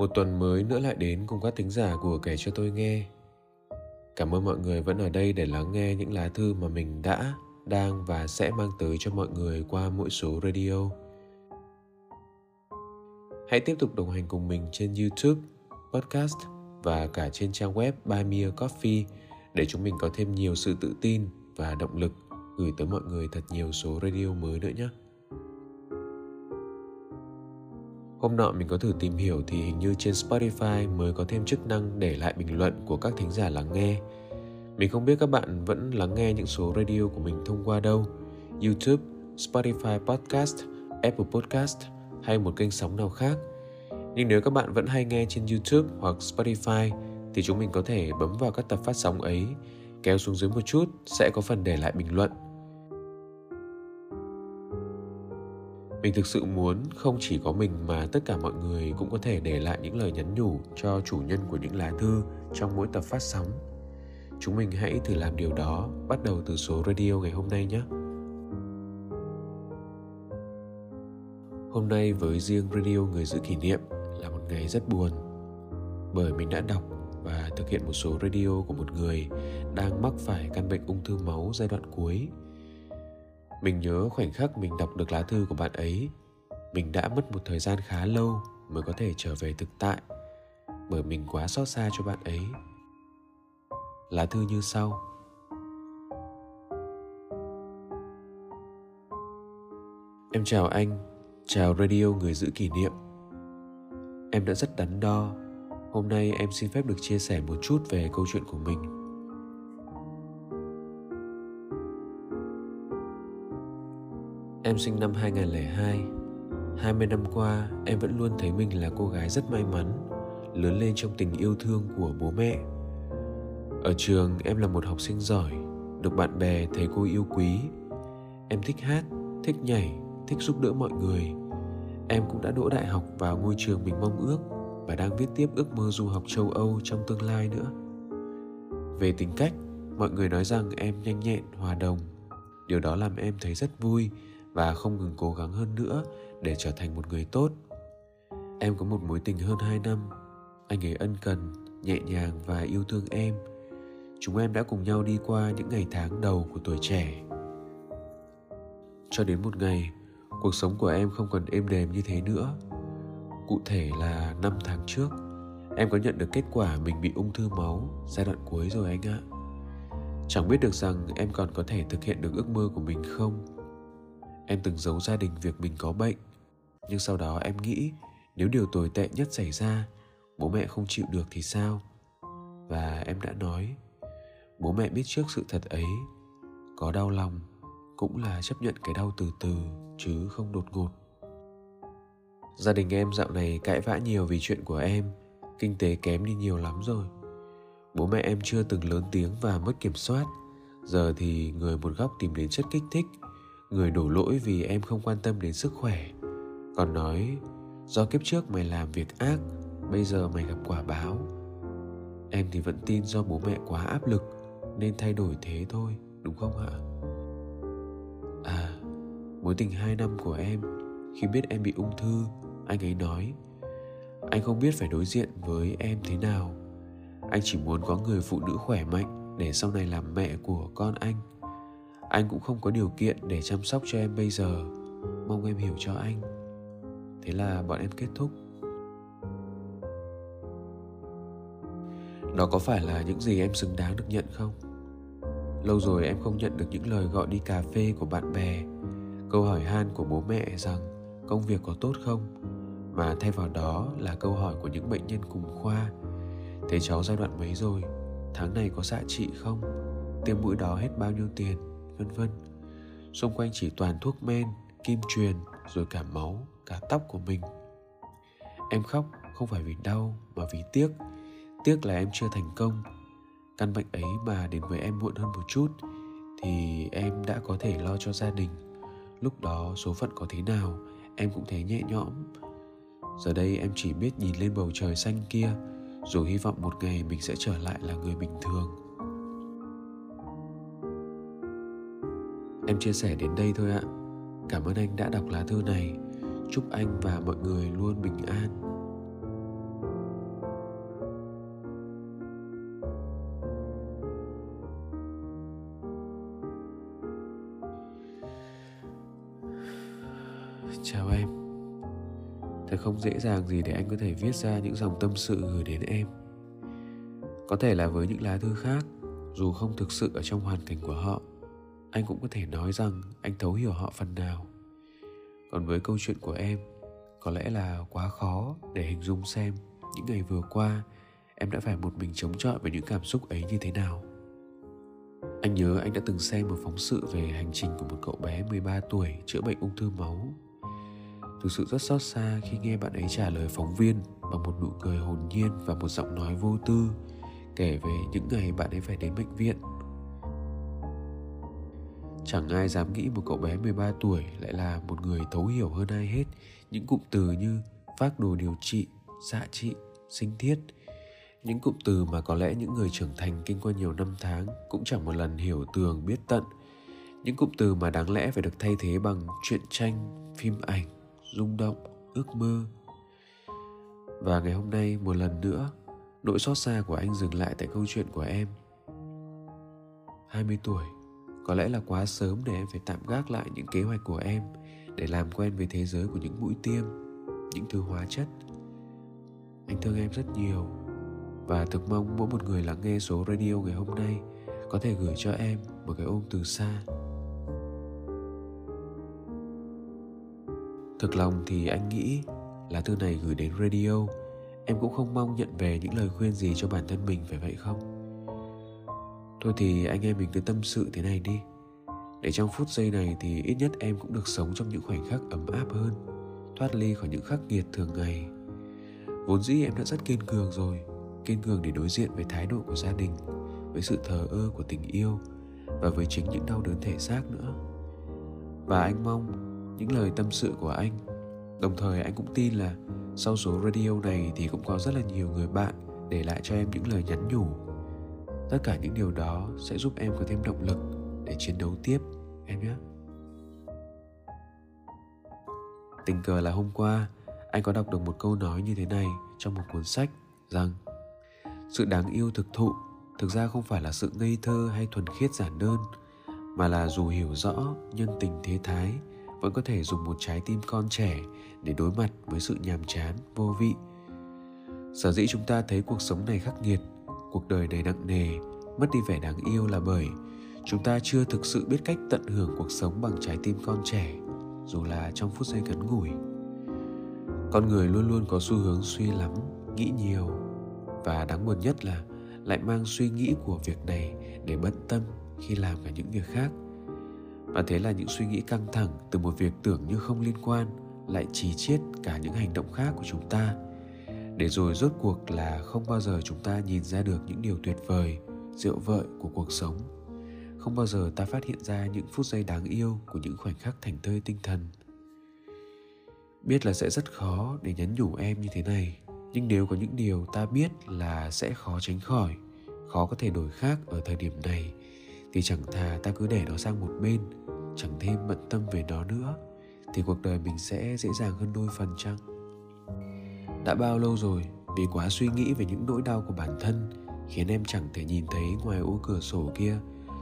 Một tuần mới nữa lại đến cùng các thính giả của kể cho tôi nghe. Cảm ơn mọi người vẫn ở đây để lắng nghe những lá thư mà mình đã, đang và sẽ mang tới cho mọi người qua mỗi số radio. Hãy tiếp tục đồng hành cùng mình trên YouTube, podcast và cả trên trang web Buy Me a Coffee để chúng mình có thêm nhiều sự tự tin và động lực gửi tới mọi người thật nhiều số radio mới nữa nhé. Hôm nọ mình có thử tìm hiểu thì hình như trên Spotify mới có thêm chức năng để lại bình luận của các thính giả lắng nghe. Mình không biết các bạn vẫn lắng nghe những số radio của mình thông qua đâu, YouTube, Spotify Podcast, Apple Podcast hay một kênh sóng nào khác. Nhưng nếu các bạn vẫn hay nghe trên YouTube hoặc Spotify thì chúng mình có thể bấm vào các tập phát sóng ấy, kéo xuống dưới một chút sẽ có phần để lại bình luận mình thực sự muốn không chỉ có mình mà tất cả mọi người cũng có thể để lại những lời nhắn nhủ cho chủ nhân của những lá thư trong mỗi tập phát sóng. Chúng mình hãy thử làm điều đó, bắt đầu từ số radio ngày hôm nay nhé. Hôm nay với riêng radio người giữ kỷ niệm là một ngày rất buồn, bởi mình đã đọc và thực hiện một số radio của một người đang mắc phải căn bệnh ung thư máu giai đoạn cuối mình nhớ khoảnh khắc mình đọc được lá thư của bạn ấy. Mình đã mất một thời gian khá lâu mới có thể trở về thực tại, bởi mình quá xót xa cho bạn ấy. Lá thư như sau. Em chào anh, chào radio người giữ kỷ niệm. Em đã rất đắn đo. Hôm nay em xin phép được chia sẻ một chút về câu chuyện của mình. Em sinh năm 2002 20 năm qua em vẫn luôn thấy mình là cô gái rất may mắn Lớn lên trong tình yêu thương của bố mẹ. Ở trường em là một học sinh giỏi Được bạn bè thầy cô yêu quý. Em thích hát, thích nhảy, thích giúp đỡ mọi người. Em cũng đã đỗ đại học vào ngôi trường mình mong ước Và đang viết tiếp ước mơ du học châu Âu trong tương lai nữa. Về tính cách, mọi người nói rằng em nhanh nhẹn, hòa đồng. Điều đó làm em thấy rất vui và không ngừng cố gắng hơn nữa để trở thành một người tốt. Em có một mối tình hơn 2 năm. Anh ấy ân cần, nhẹ nhàng và yêu thương em. Chúng em đã cùng nhau đi qua những ngày tháng đầu của tuổi trẻ. Cho đến một ngày, cuộc sống của em không còn êm đềm như thế nữa. Cụ thể là 5 tháng trước, em có nhận được kết quả mình bị ung thư máu giai đoạn cuối rồi anh ạ. Chẳng biết được rằng em còn có thể thực hiện được ước mơ của mình không Em từng giấu gia đình việc mình có bệnh. Nhưng sau đó em nghĩ, Nếu điều tồi tệ nhất xảy ra, Bố mẹ không chịu được thì sao? Và em đã nói, Bố mẹ biết trước sự thật ấy. Có đau lòng Cũng là chấp nhận cái đau từ từ, Chứ không đột ngột. Gia đình em dạo này cãi vã nhiều vì chuyện của em. Kinh tế kém đi nhiều lắm rồi. Bố mẹ em chưa từng lớn tiếng và mất kiểm soát. Giờ thì người một góc tìm đến chất kích thích người đổ lỗi vì em không quan tâm đến sức khỏe. Còn nói, do kiếp trước mày làm việc ác, bây giờ mày gặp quả báo. Em thì vẫn tin do bố mẹ quá áp lực, nên thay đổi thế thôi, đúng không ạ? À mối tình hai năm của em, khi biết em bị ung thư, anh ấy nói, anh không biết phải đối diện với em thế nào. Anh chỉ muốn có người phụ nữ khỏe mạnh để sau này làm mẹ của con anh anh cũng không có điều kiện để chăm sóc cho em bây giờ. Mong em hiểu cho anh. Thế là bọn em kết thúc. Đó có phải là những gì em xứng đáng được nhận không? Lâu rồi em không nhận được những lời gọi đi cà phê của bạn bè. Câu hỏi han của bố mẹ rằng công việc có tốt không? Mà thay vào đó là câu hỏi của những bệnh nhân cùng khoa. Thế cháu giai đoạn mấy rồi? Tháng này có xạ trị không? Tiêm mũi đó hết bao nhiêu tiền? Vân vân. Xung quanh chỉ toàn thuốc men, kim truyền, rồi cả máu, cả tóc của mình. Em khóc không phải vì đau, mà vì tiếc. Tiếc là em chưa thành công. Căn bệnh ấy mà đến với em muộn hơn một chút, thì em đã có thể lo cho gia đình. Lúc đó số phận có thế nào, em cũng thấy nhẹ nhõm. Giờ đây em chỉ biết nhìn lên bầu trời xanh kia rồi hy vọng một ngày mình sẽ trở lại là người bình thường. Em chia sẻ đến đây thôi ạ. Cảm ơn anh đã đọc lá thư này. Chúc anh và mọi người luôn bình an. Chào em. Thật không dễ dàng gì để anh có thể viết ra những dòng tâm sự gửi đến em. Có thể là với những lá thư khác, dù không thực sự ở trong hoàn cảnh của họ anh cũng có thể nói rằng anh thấu hiểu họ phần nào. Còn với câu chuyện của em, có lẽ là quá khó để hình dung xem những ngày vừa qua em đã phải một mình chống chọi với những cảm xúc ấy như thế nào. Anh nhớ anh đã từng xem một phóng sự về hành trình của một cậu bé 13 tuổi chữa bệnh ung thư máu. Thực sự rất xót xa khi nghe bạn ấy trả lời phóng viên bằng một nụ cười hồn nhiên và một giọng nói vô tư kể về những ngày bạn ấy phải đến bệnh viện. Chẳng ai dám nghĩ một cậu bé 13 tuổi lại là một người thấu hiểu hơn ai hết những cụm từ như phác đồ điều trị, xạ trị, sinh thiết. Những cụm từ mà có lẽ những người trưởng thành kinh qua nhiều năm tháng cũng chẳng một lần hiểu tường biết tận. Những cụm từ mà đáng lẽ phải được thay thế bằng truyện tranh, phim ảnh, rung động ước mơ và ngày hôm nay một lần nữa nỗi xót xa của anh dừng lại tại câu chuyện của em 20 tuổi có lẽ là quá sớm để em phải tạm gác lại những kế hoạch của em, để làm quen với thế giới của những mũi tiêm, những thứ hóa chất. Anh thương em rất nhiều, và thực mong mỗi một người lắng nghe số radio ngày hôm nay có thể gửi cho em một cái ôm từ xa. Thực lòng thì anh nghĩ là thư này gửi đến radio, em cũng không mong nhận về những lời khuyên gì cho bản thân mình, phải vậy không? Thôi thì anh em mình cứ tâm sự thế này đi. Để trong phút giây này thì ít nhất em cũng được sống trong những khoảnh khắc ấm áp hơn, thoát ly khỏi những khắc nghiệt thường ngày. Vốn dĩ em đã rất kiên cường rồi, kiên cường để đối diện với thái độ của gia đình, với sự thờ ơ của tình yêu và với chính những đau đớn thể xác nữa. Và anh mong những lời tâm sự của anh, đồng thời anh cũng tin là sau số radio này thì cũng có rất là nhiều người bạn để lại cho em những lời nhắn nhủ tất cả những điều đó sẽ giúp em có thêm động lực để chiến đấu tiếp, em nhé. Tình cờ là hôm qua, anh có đọc được một câu nói như thế này trong một cuốn sách rằng, sự đáng yêu thực thụ thực ra không phải là sự ngây thơ hay thuần khiết giản đơn, mà là dù hiểu rõ nhân tình thế thái, vẫn có thể dùng một trái tim con trẻ để đối mặt với sự nhàm chán, vô vị. Sở dĩ chúng ta thấy cuộc sống này khắc nghiệt cuộc đời này nặng nề, mất đi vẻ đáng yêu là bởi chúng ta chưa thực sự biết cách tận hưởng cuộc sống bằng trái tim con trẻ, dù là trong phút giây ngắn ngủi. Con người luôn luôn có xu hướng suy lắm, nghĩ nhiều, và đáng buồn nhất là lại mang suy nghĩ của việc này để bận tâm khi làm cả những việc khác. Và thế là những suy nghĩ căng thẳng từ một việc tưởng như không liên quan lại trì chiết cả những hành động khác của chúng ta để rồi rốt cuộc là không bao giờ chúng ta nhìn ra được những điều tuyệt vời, diệu vợi của cuộc sống. Không bao giờ ta phát hiện ra những phút giây đáng yêu của những khoảnh khắc thành thơi tinh thần. Biết là sẽ rất khó để nhắn nhủ em như thế này, nhưng nếu có những điều ta biết là sẽ khó tránh khỏi, khó có thể đổi khác ở thời điểm này, thì chẳng thà ta cứ để nó sang một bên, chẳng thêm bận tâm về nó nữa, thì cuộc đời mình sẽ dễ dàng hơn đôi phần chăng? Đã bao lâu rồi vì quá suy nghĩ về những nỗi đau của bản thân khiến em chẳng thể nhìn thấy ngoài ô cửa sổ kia,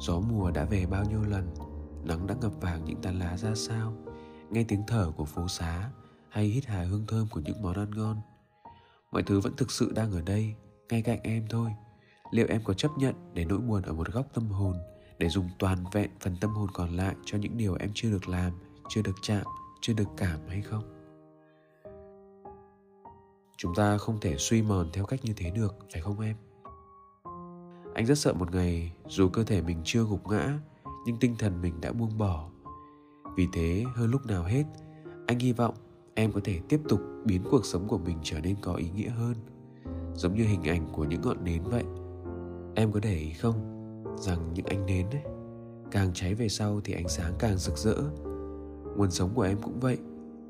gió mùa đã về bao nhiêu lần, nắng đã ngập vàng những tán lá ra sao, nghe tiếng thở của phố xá hay hít hà hương thơm của những món ăn ngon. Mọi thứ vẫn thực sự đang ở đây, ngay cạnh em thôi. Liệu em có chấp nhận để nỗi buồn ở một góc tâm hồn, để dùng toàn vẹn phần tâm hồn còn lại cho những điều em chưa được làm, chưa được chạm, chưa được cảm hay không? Chúng ta không thể suy mòn theo cách như thế được, phải không em? Anh rất sợ một ngày, dù cơ thể mình chưa gục ngã, nhưng tinh thần mình đã buông bỏ. Vì thế, hơn lúc nào hết, anh hy vọng em có thể tiếp tục biến cuộc sống của mình trở nên có ý nghĩa hơn, giống như hình ảnh của những ngọn nến vậy. Em có để ý không? Rằng những ánh nến ấy, càng cháy về sau thì ánh sáng càng rực rỡ. Nguồn sống của em cũng vậy,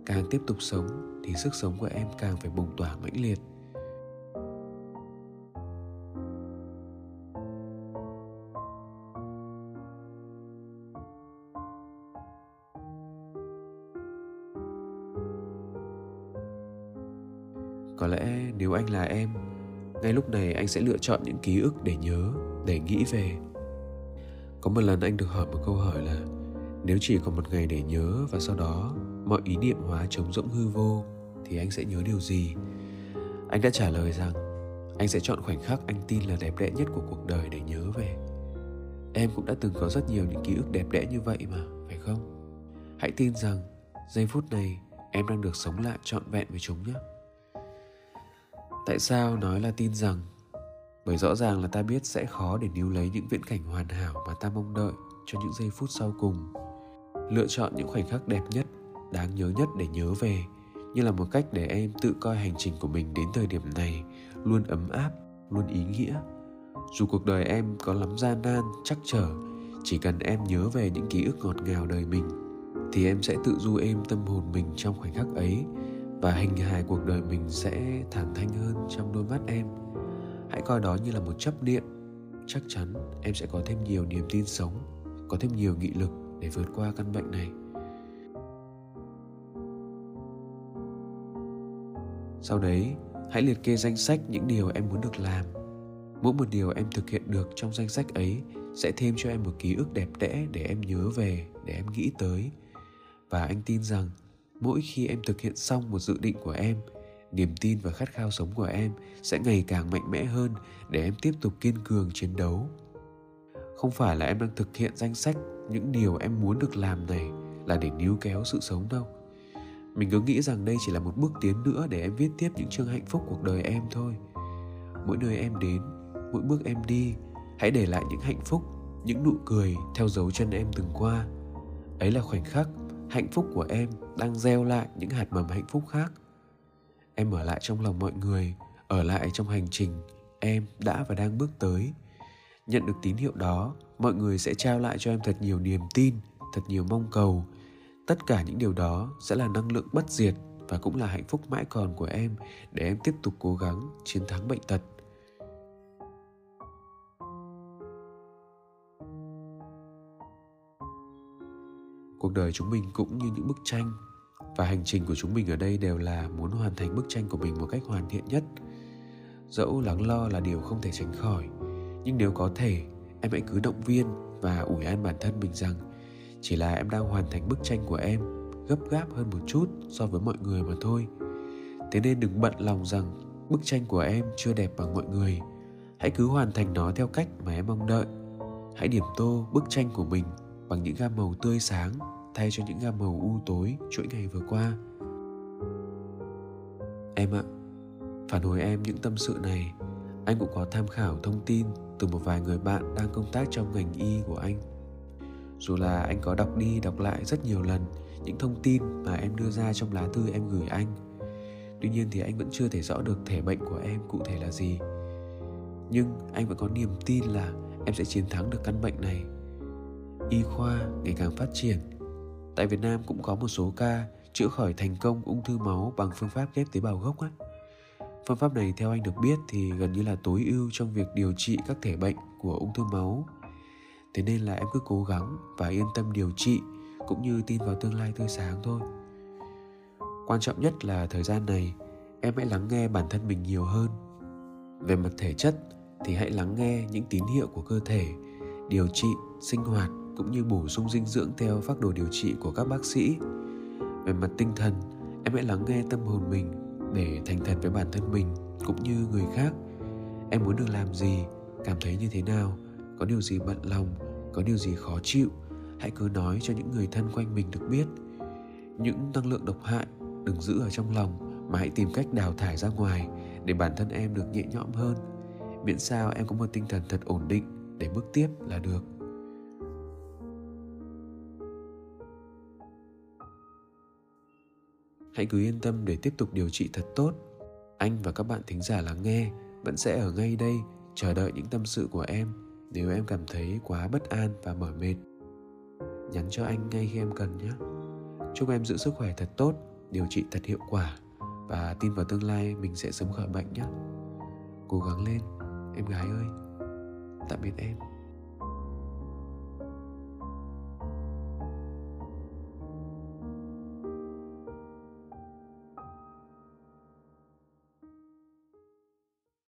càng tiếp tục sống thì sức sống của em càng phải bùng tỏa mãnh liệt. Có lẽ nếu anh là em, ngay lúc này anh sẽ lựa chọn những ký ức để nhớ, để nghĩ về. Có một lần anh được hỏi một câu hỏi là, nếu chỉ còn một ngày để nhớ và sau đó mọi ý niệm hóa trống rỗng hư vô, thì anh sẽ nhớ điều gì? Anh đã trả lời rằng, anh sẽ chọn khoảnh khắc anh tin là đẹp đẽ nhất của cuộc đời để nhớ về. Em cũng đã từng có rất nhiều những ký ức đẹp đẽ như vậy mà, phải không? Hãy tin rằng, giây phút này, em đang được sống lại trọn vẹn với chúng nhé. Tại sao nói là tin rằng? Bởi rõ ràng là ta biết sẽ khó để níu lấy những viễn cảnh hoàn hảo mà ta mong đợi cho những giây phút sau cùng. Lựa chọn những khoảnh khắc đẹp nhất đáng nhớ nhất để nhớ về, như là một cách để em tự coi hành trình của mình đến thời điểm này luôn ấm áp, luôn ý nghĩa. Dù cuộc đời em có lắm gian nan chắc trở, chỉ cần em nhớ về những ký ức ngọt ngào đời mình, thì em sẽ tự du êm tâm hồn mình trong khoảnh khắc ấy, và hình hài cuộc đời mình sẽ thản thanh hơn trong đôi mắt em. Hãy coi đó như là một chấp niệm. Chắc chắn em sẽ có thêm nhiều niềm tin sống, có thêm nhiều nghị lực để vượt qua căn bệnh này. Sau đấy, hãy liệt kê danh sách những điều em muốn được làm. Mỗi một điều em thực hiện được trong danh sách ấy sẽ thêm cho em một ký ức đẹp đẽ để em nhớ về, để em nghĩ tới. Và anh tin rằng, mỗi khi em thực hiện xong một dự định của em, niềm tin và khát khao sống của em sẽ ngày càng mạnh mẽ hơn để em tiếp tục kiên cường chiến đấu. Không phải là em đang thực hiện danh sách những điều em muốn được làm này là để níu kéo sự sống đâu mình cứ nghĩ rằng đây chỉ là một bước tiến nữa để em viết tiếp những chương hạnh phúc cuộc đời em thôi. Mỗi nơi em đến, mỗi bước em đi, hãy để lại những hạnh phúc, những nụ cười theo dấu chân em từng qua. Ấy là khoảnh khắc hạnh phúc của em đang gieo lại những hạt mầm hạnh phúc khác. Em ở lại trong lòng mọi người, ở lại trong hành trình em đã và đang bước tới. Nhận được tín hiệu đó, mọi người sẽ trao lại cho em thật nhiều niềm tin, thật nhiều mong cầu tất cả những điều đó sẽ là năng lượng bất diệt và cũng là hạnh phúc mãi còn của em để em tiếp tục cố gắng chiến thắng bệnh tật. Cuộc đời chúng mình cũng như những bức tranh và hành trình của chúng mình ở đây đều là muốn hoàn thành bức tranh của mình một cách hoàn thiện nhất. Dẫu lắng lo là điều không thể tránh khỏi, nhưng nếu có thể, em hãy cứ động viên và ủi an bản thân mình rằng chỉ là em đang hoàn thành bức tranh của em, gấp gáp hơn một chút so với mọi người mà thôi. Thế nên đừng bận lòng rằng bức tranh của em chưa đẹp bằng mọi người. Hãy cứ hoàn thành nó theo cách mà em mong đợi. Hãy điểm tô bức tranh của mình bằng những gam màu tươi sáng, thay cho những gam màu u tối chuỗi ngày vừa qua. Em ạ, phản hồi em những tâm sự này. Anh cũng có tham khảo thông tin từ một vài người bạn đang công tác trong ngành y của anh dù là anh có đọc đi đọc lại rất nhiều lần, những thông tin mà em đưa ra trong lá thư em gửi anh. Tuy nhiên thì anh vẫn chưa thể rõ được thể bệnh của em cụ thể là gì. Nhưng anh vẫn có niềm tin là em sẽ chiến thắng được căn bệnh này. Y khoa ngày càng phát triển. Tại việt nam cũng có một số ca chữa khỏi thành công ung thư máu bằng phương pháp ghép tế bào gốc á. Phương pháp này theo anh được biết thì gần như là tối ưu trong việc điều trị các thể bệnh của ung thư máu thế nên là em cứ cố gắng và yên tâm điều trị, cũng như tin vào tương lai tươi sáng thôi. Quan trọng nhất là thời gian này, em hãy lắng nghe bản thân mình nhiều hơn. Về mặt thể chất thì hãy lắng nghe những tín hiệu của cơ thể, điều trị, sinh hoạt, cũng như bổ sung dinh dưỡng theo phác đồ điều trị của các bác sĩ. Về mặt tinh thần, em hãy lắng nghe tâm hồn mình để thành thật với bản thân mình, cũng như người khác. Em muốn được làm gì, cảm thấy như thế nào có điều gì bận lòng, có điều gì khó chịu, hãy cứ nói cho những người thân quanh mình được biết. Những năng lượng độc hại đừng giữ ở trong lòng mà hãy tìm cách đào thải ra ngoài để bản thân em được nhẹ nhõm hơn. Miễn sao em có một tinh thần thật ổn định để bước tiếp là được. Hãy cứ yên tâm để tiếp tục điều trị thật tốt. Anh và các bạn thính giả lắng nghe vẫn sẽ ở ngay đây, chờ đợi những tâm sự của em nếu em cảm thấy quá bất an và mỏi mệt, nhắn cho anh ngay khi em cần nhé. Chúc em giữ sức khỏe thật tốt, điều trị thật hiệu quả và tin vào tương lai mình sẽ sớm khỏi bệnh nhé. Cố gắng lên, em gái ơi. Tạm biệt em.